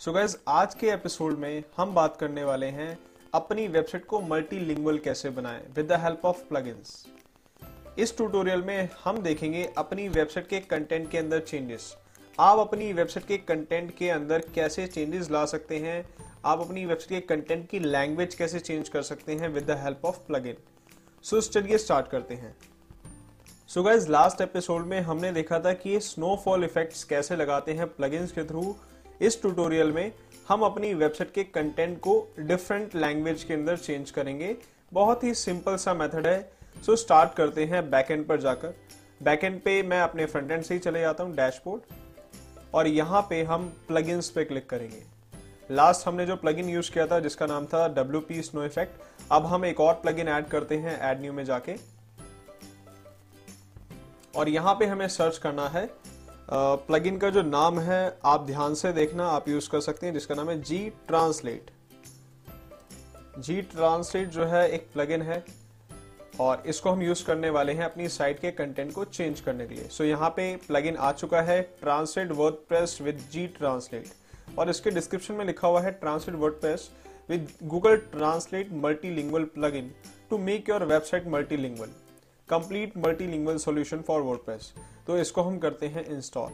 So guys आज के episode में हम बात करने वाले हैं अपनी वेबसाइट को मल्टीलिंगुअल कैसे बनाएँ with the help of plugins इस ट्यूटोरियल में हम देखेंगे अपनी वेबसाइट के कंटेंट के अंदर चेंजेस आप अपनी वेबसाइट के कंटेंट के अंदर कैसे चेंजेस ला सकते हैं? आप अपनी वेबसाइट के कंटेंट की लैंग्वेज कैसे चेंज कर सकते हैं with the help of plugin so चलिए स्टार्ट करते हैं। सो गाइज़ लास्ट एपिसोड में हमने देखा था कि स्नोफॉल इफेक्ट्स कैसे लगाते हैं प्लगइन्स के थ्रू इस ट्यूटोरियल में हम अपनी वेबसाइट के कंटेंट को डिफरेंट लैंग्वेज के अंदर चेंज करेंगे। बहुत ही सिंपल सा मेथड है। सो so, स्टार्ट करते हैं बैकएंड पर जाकर। बैकएंड पे मैं अपने फ्रंट एंड से ही चले जाता हूँ डैशबोर्ड और यहाँ पे हम प्लगइन्स पे क्लिक करेंगे। लास्ट हमने जो प्लगइन यूज़ किया था जिसका नाम था डब्ल्यू पी स्नो इफ़ेक्ट अब हम एक और प्लगइन ऐड करते हैं एड न्यू में जाके। और यहाँ पे हमें सर्च करना है। प्लगइन का जो नाम है आप ध्यान से देखना आप यूज़ कर सकते हैं जिसका नाम है जी ट्रांसलेट जी ट्रांसलेट जो है एक प्लगइन है और इसको हम यूज़ करने वाले हैं अपनी साइट के कंटेंट को चेंज करने के लिए. सो so, यहाँ पे प्लगइन आ चुका है translate WordPress with G translate और इसके डिस्क्रिप्शन में लिखा हुआ है translate WordPress with Google translate multilingual plugin to make your website multilingual complete multilingual solution for WordPress तो इसको हम करते हैं इंस्टॉल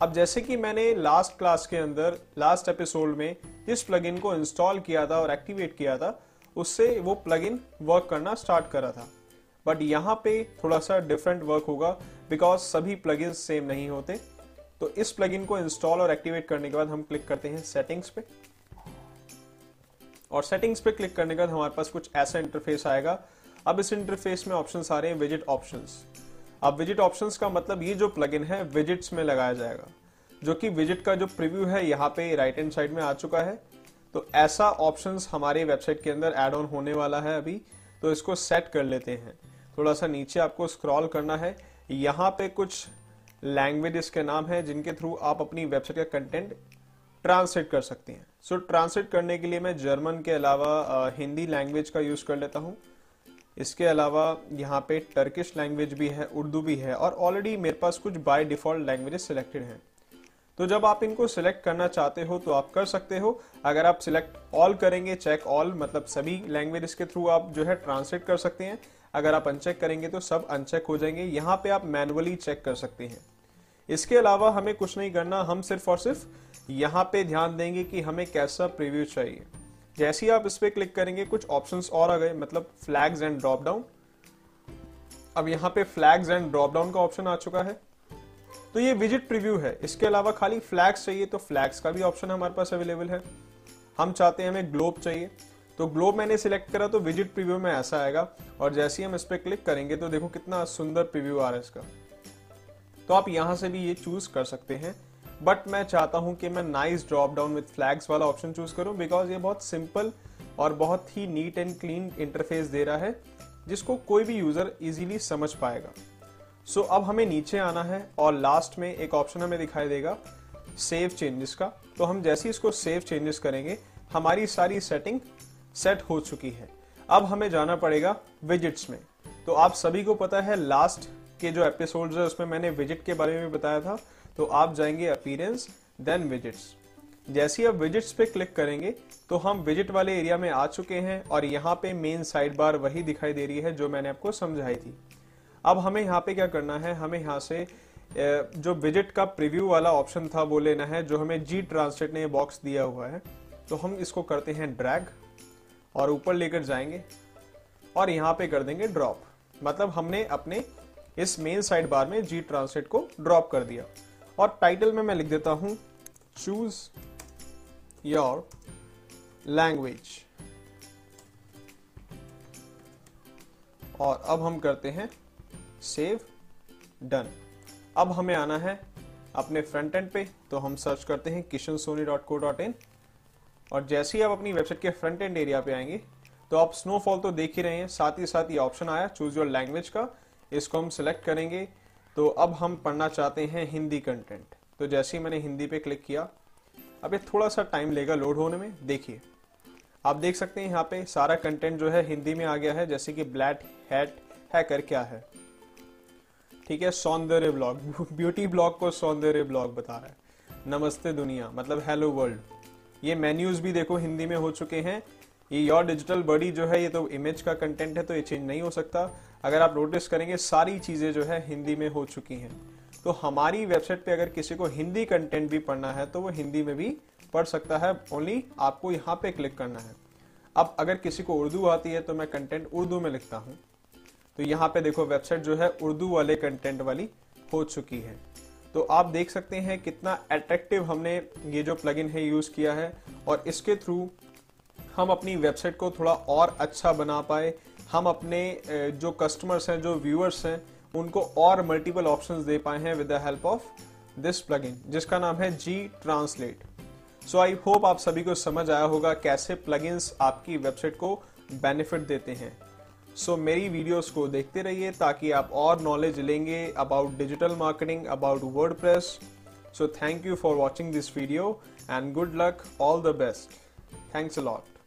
अब जैसे कि मैंने लास्ट क्लास के अंदर लास्ट एपिसोड में जिस प्लगइन को इंस्टॉल किया था और एक्टिवेट किया था, उससे वो प्लगइन वर्क करना स्टार्ट करा था. बट यहाँ पे थोड़ा सा डिफरेंट वर्क होगा बिकॉज़ सभी प्लगइन सेम नहीं होते. तो इस प्लगइन को इंस्टॉल और एक्टिवेट करने के बाद हम क्लिक करते हैं सेटिंग्स पे. और सेटिंग्स पे क्लिक करने के बाद हमारे पास कुछ ऐसा इंटरफेस आएगा। अब इस इंटरफेस में ऑप्शन आ रहे हैं विज़िट ऑप्शन अब विज़िट ऑप्शन का मतलब ये जो प्लगइन है विजिट्स में लगाया जाएगा। जो कि विज़िट का जो प्रीव्यू है, यहाँ पे राइट हैंड साइड में आ चुका है। तो ऐसा ऑप्शन हमारे वेबसाइट के अंदर एड ऑन होने वाला है अभी। तो इसको सेट कर लेते हैं। थोड़ा सा नीचे आपको स्क्रॉल करना है। यहाँ पे कुछ लैंग्वेज के नाम है, जिनके थ्रू आप अपनी वेबसाइट का कंटेंट ट्रांसलेट कर सकते हैं। सो so, ट्रांसलेट करने के लिए मैं जर्मन के अलावा हिंदी लैंग्वेज का यूज़ कर लेता हूँ। इसके अलावा यहाँ पे टर्किश लैंग्वेज भी है उर्दू भी है और ऑलरेडी मेरे पास कुछ बाय डिफ़ॉल्ट लैंग्वेजेस सिलेक्टेड हैं। तो जब आप इनको सिलेक्ट करना चाहते हो तो आप कर सकते हो। अगर आप सिलेक्ट ऑल करेंगे चेक ऑल मतलब सभी लैंग्वेज के थ्रू आप जो है ट्रांसलेट कर सकते हैं। अगर आप अनचेक करेंगे तो सब अनचेक हो जाएँगे। यहाँ पे आप मैनुअली चेक कर सकते हैं। इसके अलावा हमें कुछ नहीं करना, हम सिर्फ़ और सिर्फ़ यहाँ पे ध्यान देंगे कि हमें कैसा प्रीव्यू चाहिए। जैसे ही आप इस पर क्लिक करेंगे, कुछ ऑप्शंस और आ गए मतलब फ्लैग्स एंड ड्रॉप डाउन अब यहाँ पे फ्लैग्स एंड ड्रॉप डाउन का ऑप्शन आ चुका है। तो ये विज़िट प्रीव्यू है। इसके अलावा खाली फ्लैग्स चाहिए तो फ्लैग्स का भी ऑप्शन हमारे पास अवेलेबल है। हम चाहते हैं हमें ग्लोब चाहिए। तो ग्लोब मैंने सिलेक्ट करा तो विज़िट प्रीव्यू में ऐसा आएगा। और जैसे ही हम इस पर क्लिक करेंगे तो देखो कितना सुंदर प्रीव्यू आ रहा है इसका। तो आप यहाँ से भी ये चूज़ कर सकते हैं। बट मैं चाहता हूँ कि मैं nice drop down with flags वाला ऑप्शन चूज़ करूँ बिकॉज़ ये बहुत सिंपल और बहुत ही नीट एंड क्लीन इंटरफेस दे रहा है जिसको कोई भी यूज़र इजीली समझ पाएगा। सो so, अब हमें नीचे आना है और लास्ट में एक ऑप्शन हमें दिखाई देगा सेव चेंजेस का। तो हम जैसे ही इसको सेव चेंजेस करेंगे हमारी सारी सेटिंग सेट हो चुकी है। अब हमें जाना पड़ेगा विजिट्स में। तो आप सभी को पता है लास्ट के जो एपिसोड है, उसमें मैंने विज़िट के बारे में बताया था तो आप जाएँगे अपीरेंस देन विजिट्स जैसे ही आप विजिट्स पे क्लिक करेंगे तो हम विज़िट वाले एरिया में आ चुके हैं और यहाँ पे मेन साइड बार वही दिखाई दे रही है जो मैंने आपको समझाई थी। अब हमें यहाँ पे क्या करना है? हमें यहाँ से जो विज़िट का प्रीव्यू वाला ऑप्शन था, वो लेना है, जो हमें जी ट्रांसलेट ने बॉक्स दिया हुआ है। तो हम इसको करते हैं ड्रैग और ऊपर लेकर जाएँगे और यहाँ पे कर देंगे ड्रॉप मतलब हमने अपने इस मेन साइड बार में जी ट्रांसलेट को ड्रॉप कर दिया। और टाइटल में मैं लिख देता हूँ चूज़ योर लैंग्वेज और अब हम करते हैं सेव डन अब हमें आना है अपने फ्रंट एंड पे तो हम सर्च करते हैं Kishan Soni dot co dot in. और जैसे ही आप अपनी वेबसाइट के फ्रंट एंड एरिया पे आएँगे तो आप स्नोफॉल तो देख ही रहे हैं, साथ ही साथ ये ऑप्शन आया चूज़ योर लैंग्वेज का। इसको हम सिलेक्ट करेंगे। तो अब हम पढ़ना चाहते हैं हिंदी कंटेंट तो जैसे ही मैंने हिंदी पे क्लिक किया, अब ये थोड़ा सा टाइम लेगा लोड होने में। देखिए, आप देख सकते हैं यहाँ पे सारा कंटेंट जो है हिंदी में आ गया है, जैसे कि ब्लैक हैट हैकर क्या है। ठीक है, सौंदर्य ब्लॉग। ब्यूटी ब्लॉग को सौंदर्य ब्लॉग बता रहा है। नमस्ते दुनिया मतलब हेलो वर्ल्ड ये मेन्यूज भी देखो हिंदी में हो चुके हैं। ये योर डिजिटल बॉडी जो है, ये तो इमेज का कंटेंट है तो ये चेंज नहीं हो सकता। अगर आप नोटिस करेंगे, सारी चीज़ें जो है हिंदी में हो चुकी हैं। तो हमारी वेबसाइट पे अगर किसी को हिंदी कंटेंट भी पढ़ना है तो वो हिंदी में भी पढ़ सकता है। ओनली आपको यहाँ पे क्लिक करना है। अब अगर किसी को उर्दू आती है तो मैं कंटेंट उर्दू में लिखता हूँ। तो यहाँ पे देखो वेबसाइट जो है उर्दू वाले कंटेंट वाली हो चुकी है। तो आप देख सकते हैं कितना अट्रैक्टिव हमने ये जो प्लगइन है यूज़ किया है। और इसके थ्रू हम अपनी वेबसाइट को थोड़ा और अच्छा बना पाए हम अपने जो कस्टमर्स हैं जो व्यूअर्स हैं उनको और मल्टीपल ऑप्शंस दे पाए हैं with the help of this plugin जिसका नाम है जी ट्रांसलेट सो आई होप आप सभी को समझ आया होगा कैसे प्लगइन्स आपकी वेबसाइट को बेनिफिट देते हैं. सो so, मेरी वीडियोस को देखते रहिए ताकि आप और नॉलेज लेंगे about digital marketing about word so thank you for watching this video and good luck all the best thanks a lot